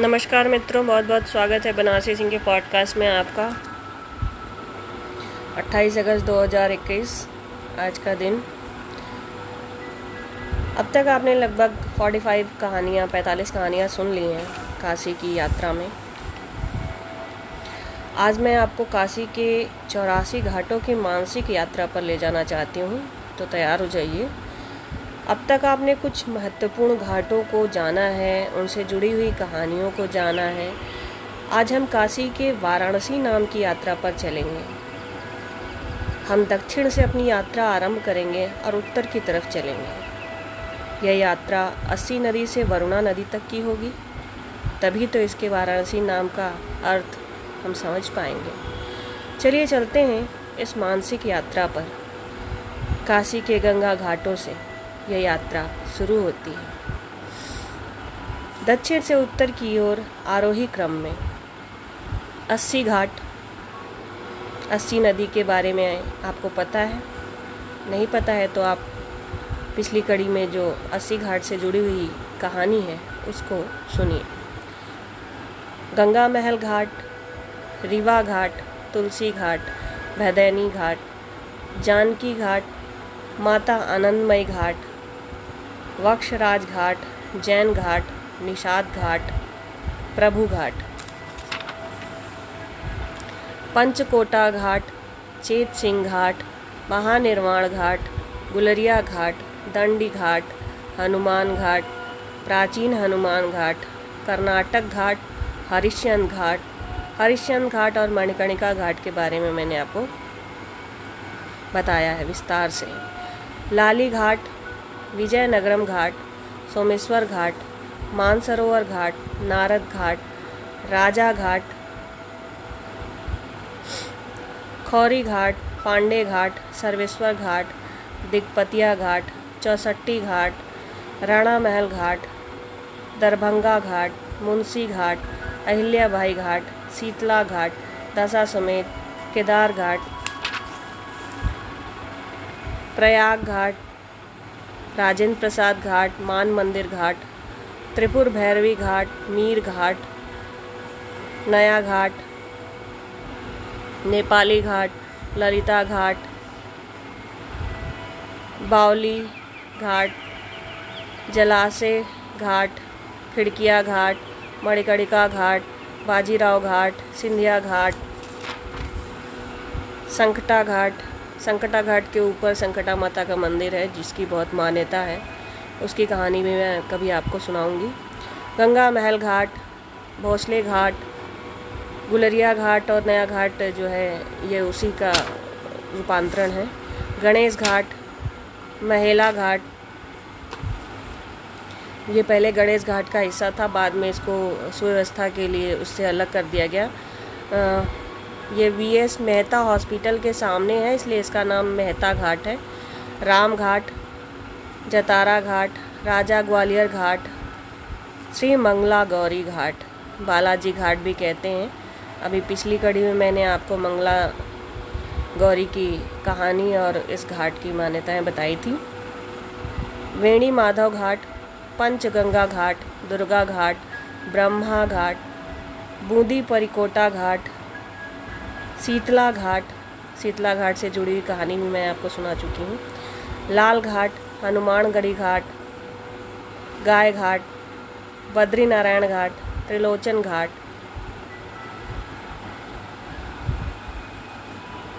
नमस्कार मित्रों बहुत बहुत स्वागत है बनारसी सिंह के पॉडकास्ट में आपका। 28 अगस्त 2021 आज का दिन। अब तक आपने लगभग 45 कहानियाँ 45 कहानियाँ सुन ली हैं काशी की यात्रा में। आज मैं आपको काशी के चौरासी घाटों की मानसिक यात्रा पर ले जाना चाहती हूँ तो तैयार हो जाइए। अब तक आपने कुछ महत्वपूर्ण घाटों को जाना है, उनसे जुड़ी हुई कहानियों को जाना है। आज हम काशी के वाराणसी नाम की यात्रा पर चलेंगे। हम दक्षिण से अपनी यात्रा आरंभ करेंगे और उत्तर की तरफ़ चलेंगे। यह यात्रा अस्सी नदी से वरुणा नदी तक की होगी। तभी तो इसके वाराणसी नाम का अर्थ हम समझ पाएँगे। चलिए चलते हैं इस मानसिक यात्रा पर, काशी के गंगा घाटों से। यह यात्रा शुरू होती है। दक्षिण से उत्तर की ओर आरोही क्रम में अस्सी घाट, अस्सी नदी के बारे में आपको पता है। नहीं पता है तो आप पिछली कड़ी में जो अस्सी घाट से जुड़ी हुई कहानी है, उसको सुनिए। गंगा महल घाट, रीवा घाट, तुलसी घाट, भदैनी घाट, जानकी घाट, माता आनंदमय घाट वक्षराज घाट जैन घाट, निषाद घाट, प्रभु घाट। पंचकोटा घाट, चेत सिंह घाट, महानिर्वाण घाट, गुलरिया घाट, दंडी घाट, हनुमान घाट, प्राचीन हनुमान घाट, कर्नाटक घाट हरिश्चंद घाट। हरिश्चंद घाट और मणिकर्णिका घाट के बारे में मैंने आपको बताया है विस्तार से। लाली घाट विजयनगरम घाट, सोमेश्वर घाट, मानसरोवर घाट, नारद घाट, राजा घाट, खौरी घाट, पांडे घाट, सर्वेश्वर घाट, दिग्पतिया घाट, चौसट्टी घाट राणा महल घाट, दरभंगा घाट, मुंशी घाट, अहिल्याबाई घाट, शीतला घाट, दशा समेत केदार घाट, प्रयाग घाट राजेंद्र प्रसाद घाट, मान मंदिर घाट, त्रिपुर भैरवी घाट, मीर घाट, नया घाट, नेपाली घाट, ललिता घाट, बावली घाट, जलाशय घाट, खिड़किया घाट, मणिकर्णिका घाट, बाजीराव घाट, सिंधिया घाट, संकटा घाट संकटा घाट के ऊपर संकटा माता का मंदिर है, जिसकी बहुत मान्यता है। उसकी कहानी भी मैं कभी आपको सुनाऊँगी। गंगा महल घाट, भोसले घाट, गुलरिया घाट और नया घाट जो है, ये उसी का रूपांतरण है। गणेश घाट, महेला घाट, ये पहले गणेश घाट का हिस्सा था, बाद में इसको सुव्यवस्था के लिए उससे अलग कर दिया गया। ये वी एस मेहता हॉस्पिटल के सामने है, इसलिए इसका नाम मेहता घाट है। राम घाट, जतारा घाट, राजा ग्वालियर घाट, श्री मंगला गौरी घाट, बालाजी घाट भी कहते हैं। अभी पिछली कड़ी में मैंने आपको मंगला गौरी की कहानी और इस घाट की मान्यताएँ बताई थी। वेणी माधव घाट, पंचगंगा घाट, दुर्गा घाट, ब्रह्मा घाट, बूंदी परिकोटा घाट शीतला घाट शीतला घाट से जुड़ी हुई कहानी भी मैं आपको सुना चुकी हूँ। लाल घाट, हनुमानगढ़ी घाट, गाय घाट बद्री नारायण घाट, त्रिलोचन घाट,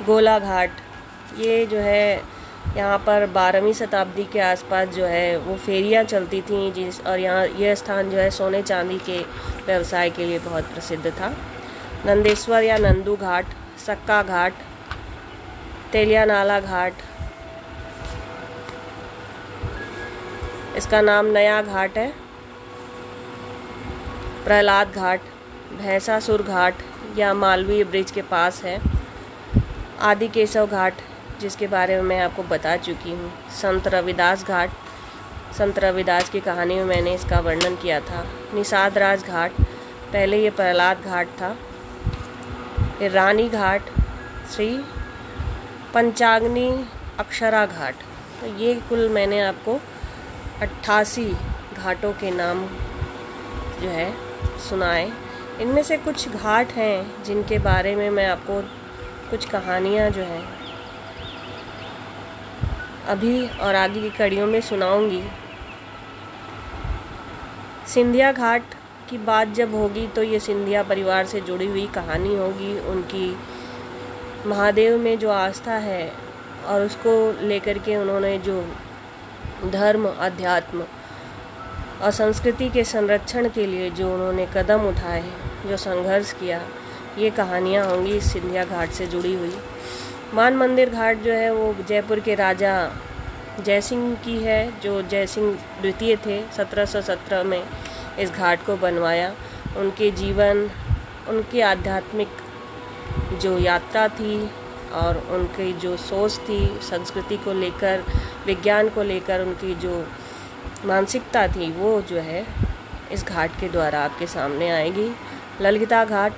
गोला घाट, ये जो है यहाँ पर बारहवीं शताब्दी के आसपास जो है वो फेरियाँ चलती थी जिस और यहाँ यह स्थान जो है सोने चांदी के व्यवसाय के लिए बहुत प्रसिद्ध था। नंदेश्वर या नंदू घाट सक्का घाट, तेलिया नाला घाट। इसका नाम नया घाट है। प्रहलाद घाट, भैंसासुर घाट या मालवीय ब्रिज के पास है। आदि केशव घाट, जिसके बारे में मैं आपको बता चुकी हूँ। संत रविदास घाट, संत रविदास की कहानी में मैंने इसका वर्णन किया था। निषाद राज घाट, पहले ये प्रहलाद घाट था। रानी घाट, श्री पंचाग्नि अक्षरा घाट। तो ये कुल मैंने आपको अट्ठासी घाटों के नाम जो है सुनाए। इनमें से कुछ घाट हैं जिनके बारे में मैं आपको कुछ कहानियाँ जो हैं अभी और आगे की कड़ियों में सुनाऊँगी। सिंधिया घाट की बात जब होगी तो ये सिंधिया परिवार से जुड़ी हुई कहानी होगी। उनकी महादेव में जो आस्था है और उसको लेकर के उन्होंने जो धर्म, अध्यात्म और संस्कृति के संरक्षण के लिए जो उन्होंने कदम उठाए, जो संघर्ष किया, ये कहानियाँ होंगी सिंधिया घाट से जुड़ी हुई। मान मंदिर घाट जो है वो जयपुर के राजा जयसिंह की है, जो जयसिंह द्वितीय थे 1717 में। इस घाट को बनवाया। उनके जीवन, उनकी आध्यात्मिक जो यात्रा थी और उनकी जो सोच थी, संस्कृति को लेकर, विज्ञान को लेकर, उनकी जो मानसिकता थी, वो जो है, इस घाट के द्वारा आपके सामने आएगी। ललिता घाट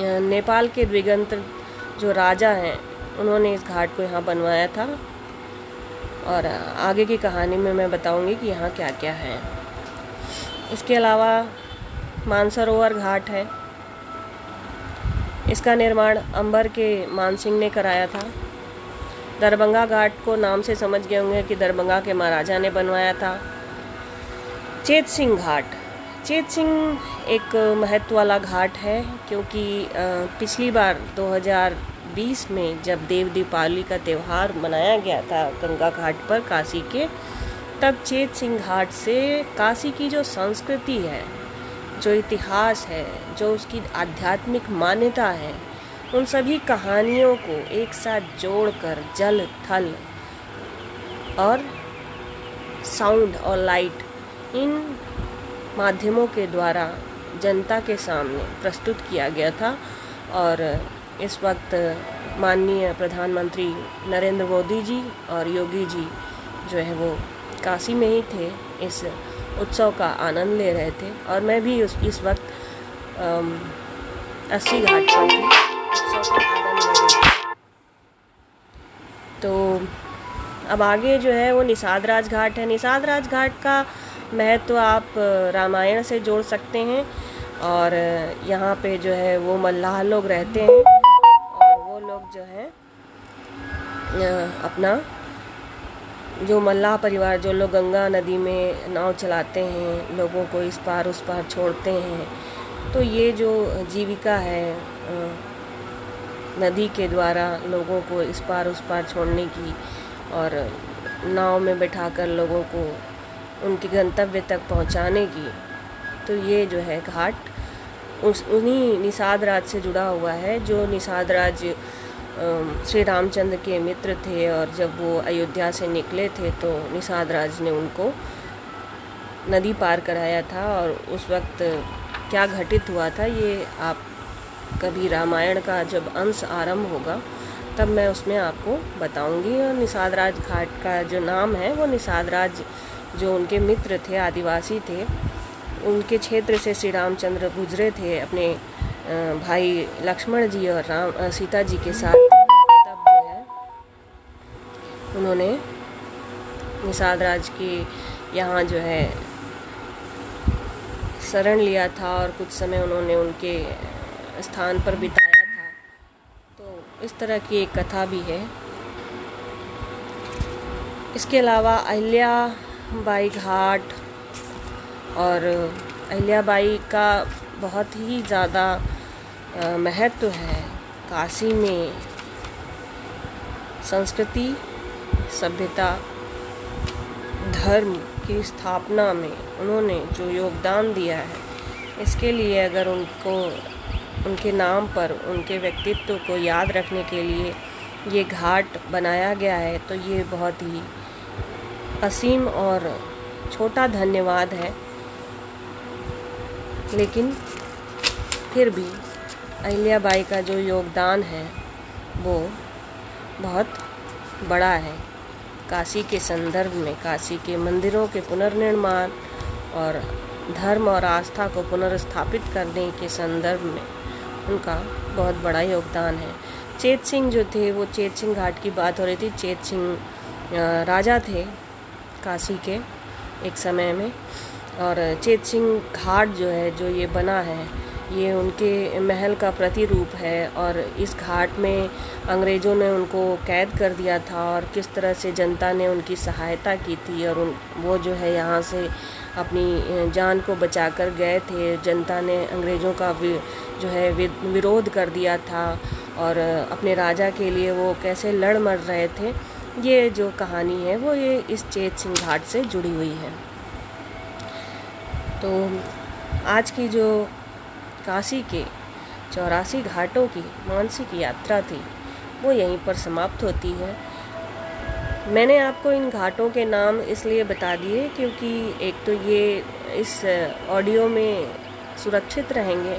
नेपाल के द्विगंत जो राजा हैं, उन्होंने इस घाट को यहाँ बनवाया था। और आगे की कहानी में मैं बताऊँगी कि यहाँ क्या क्या है। इसके अलावा मानसरोवर घाट है। इसका निर्माण अंबर के मानसिंह ने कराया था। दरभंगा घाट को नाम से समझ गए होंगे कि दरभंगा के महाराजा ने बनवाया था। चेत सिंह घाट। चेत सिंह एक महत्व वाला घाट है क्योंकि पिछली बार 2020 में जब देव दीपावली का त्यौहार मनाया गया था गंगा घाट पर, काशी के तब चेत सिंह घाट से काशी की जो संस्कृति है, जो इतिहास है, जो उसकी आध्यात्मिक मान्यता है, उन सभी कहानियों को एक साथ जोड़कर जल, थल और साउंड और लाइट इन माध्यमों के द्वारा जनता के सामने प्रस्तुत किया गया था और इस वक्त माननीय प्रधानमंत्री नरेंद्र मोदी जी और योगी जी जो है वो काशी में ही थे, इस उत्सव का आनंद ले रहे थे और मैं भी उस, इस वक्त अस्सी घाट पर थी। तो अब आगे जो है वो निषाद राज घाट है। निषाद राज घाट का महत्व तो आप, रामायण से जोड़ सकते हैं और यहाँ पे जो है वो मल्लाह लोग रहते हैं और वो लोग जो है अपना जो मल्लाह परिवार, जो लोग गंगा नदी में नाव चलाते हैं, लोगों को इस पार उस पार छोड़ते हैं तो ये जो जीविका है नदी के द्वारा लोगों को इस पार उस पार छोड़ने की और नाव में बैठाकर लोगों को उनके गंतव्य तक पहुँचाने की तो ये जो है घाट, उस, उन्हीं निषाद राज से जुड़ा हुआ है, जो निषाद राज श्री रामचंद्र के मित्र थे और जब वो अयोध्या से निकले थे तो निषाद राज ने उनको नदी पार कराया था और उस वक्त क्या घटित हुआ था ये आप कभी रामायण का जब अंश आरंभ होगा, तब मैं उसमें आपको बताऊँगी। और निषाद राज घाट का जो नाम है, वो निषाद राज जो उनके मित्र थे, आदिवासी थे, उनके क्षेत्र से श्री रामचंद्र गुजरे थे अपने भाई लक्ष्मण जी और राम सीता जी के साथ। उन्होंने निषाद राज के यहाँ जो है शरण लिया था और कुछ समय उन्होंने उनके स्थान पर बिताया था। तो इस तरह की एक कथा भी है। इसके अलावा अहिल्या बाई घाट और अहिल्याबाई का बहुत ही ज़्यादा महत्व है। काशी में संस्कृति सभ्यता, धर्म की स्थापना में उन्होंने जो योगदान दिया है, इसके लिए अगर उनको, उनके नाम पर, उनके व्यक्तित्व को याद रखने के लिए ये घाट बनाया गया है तो ये बहुत ही असीम और छोटा धन्यवाद है। लेकिन फिर भी अहिल्याबाई का जो योगदान है, वो बहुत बड़ा है। काशी के संदर्भ में, काशी के मंदिरों के पुनर्निर्माण और धर्म और आस्था को पुनर्स्थापित करने के संदर्भ में उनका बहुत बड़ा योगदान है। चेत सिंह जो थे, वो चेत सिंह घाट की बात हो रही थी। चेत सिंह राजा थे काशी के एक समय में और चेत सिंह घाट जो है, जो ये बना है ये उनके महल का प्रतिरूप है और इस घाट में अंग्रेज़ों ने उनको कैद कर दिया था और किस तरह से जनता ने उनकी सहायता की थी और उन, वो जो है यहाँ से अपनी जान को बचाकर गए थे। जनता ने अंग्रेज़ों का जो है विरोध कर दिया था और अपने राजा के लिए वो कैसे लड़ मर रहे थे, ये जो कहानी है वो ये इस चेत सिंह घाट से जुड़ी हुई है। तो आज की जो काशी के चौरासी घाटों की मानसिक यात्रा थी। वो यहीं पर समाप्त होती है। मैंने आपको इन घाटों के नाम इसलिए बता दिए क्योंकि एक तो ये इस ऑडियो में सुरक्षित रहेंगे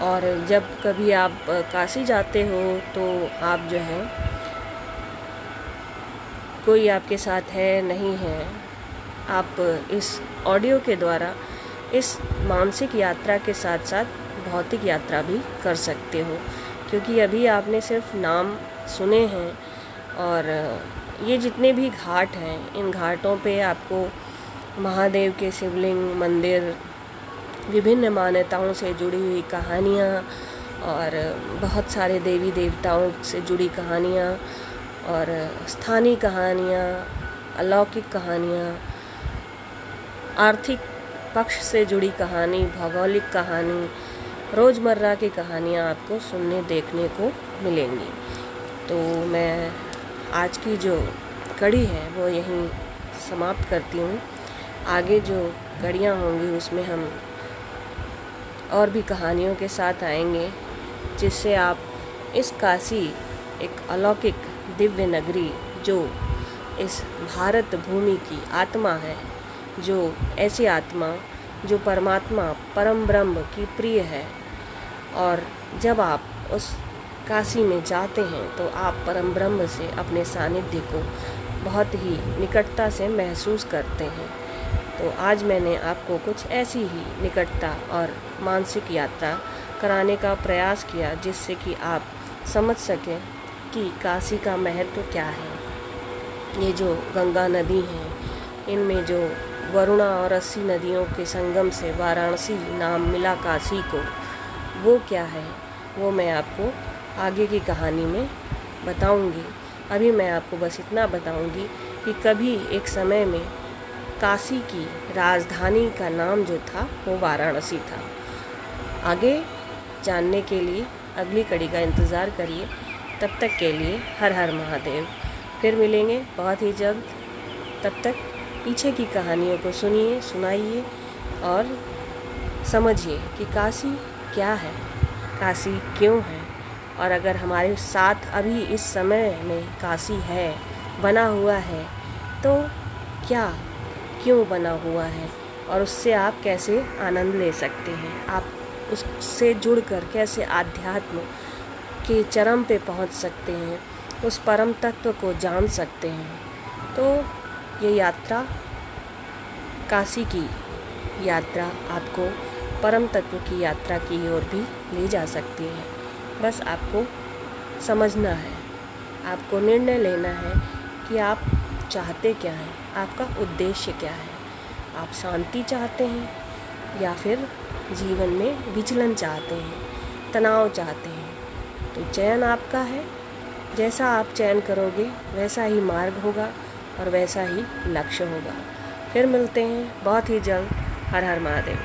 और जब कभी आप काशी जाते हो तो आप जो है, कोई आपके साथ है, नहीं है, आप इस ऑडियो के द्वारा इस मानसिक यात्रा के साथ साथ भौतिक यात्रा भी कर सकते हो। क्योंकि अभी आपने सिर्फ़ नाम सुने हैं और ये जितने भी घाट हैं, इन घाटों पे आपको महादेव के शिवलिंग, मंदिर, विभिन्न मान्यताओं से जुड़ी हुई कहानियाँ और बहुत सारे देवी देवताओं से जुड़ी कहानियाँ और स्थानीय कहानियाँ, अलौकिक कहानियाँ, आर्थिक पक्ष से जुड़ी कहानी, भौगोलिक कहानी, रोज़मर्रा की कहानियाँ आपको सुनने, देखने को मिलेंगी। तो मैं आज की जो कड़ी है, वो यहीं समाप्त करती हूँ। आगे जो कड़ियाँ होंगी, उसमें हम और भी कहानियों के साथ आएँगे, जिससे आप इस काशी, एक अलौकिक दिव्य नगरी, जो इस भारत भूमि की आत्मा है जो ऐसी आत्मा, जो परमात्मा परम ब्रह्म की प्रिय है। और जब आप उस काशी में जाते हैं तो आप परम ब्रह्म से अपने सानिध्य को बहुत ही निकटता से महसूस करते हैं। तो आज मैंने आपको कुछ ऐसी ही निकटता और मानसिक यात्रा कराने का प्रयास किया, जिससे कि आप समझ सकें कि काशी का महत्व क्या है। ये जो गंगा नदी है, इनमें जो वरुणा और अस्सी नदियों के संगम से वाराणसी नाम मिला काशी को। वो क्या है? वो मैं आपको आगे की कहानी में बताऊँगी। अभी मैं आपको बस इतना बताऊँगी कि कभी एक समय में काशी की राजधानी का नाम जो था, वो वाराणसी था। आगे जानने के लिए, अगली कड़ी का इंतज़ार करिए। तब तक के लिए हर हर महादेव। फिर मिलेंगे बहुत ही जल्द। तब तक पीछे की कहानियों को सुनिए, सुनाइए और समझिए कि काशी क्या है, काशी क्यों है और अगर हमारे साथ अभी इस समय में काशी है, बना हुआ है तो क्या, क्यों बना हुआ है और उससे आप कैसे आनंद ले सकते हैं? आप उससे जुड़कर कैसे आध्यात्म के चरम पे पहुँच सकते हैं, उस परम तत्व को जान सकते हैं? तो ये यात्रा काशी की यात्रा आपको परम तत्व की यात्रा की ओर भी ले जा सकती है। बस आपको समझना है, आपको निर्णय लेना है कि आप चाहते क्या हैं, आपका उद्देश्य क्या है। आप शांति चाहते हैं या फिर जीवन में विचलन चाहते हैं, तनाव चाहते हैं तो चयन आपका है। जैसा आप चयन करोगे, वैसा ही मार्ग होगा। और वैसा ही लक्ष्य होगा। फिर मिलते हैं बहुत ही जल्द। हर हर महादेव।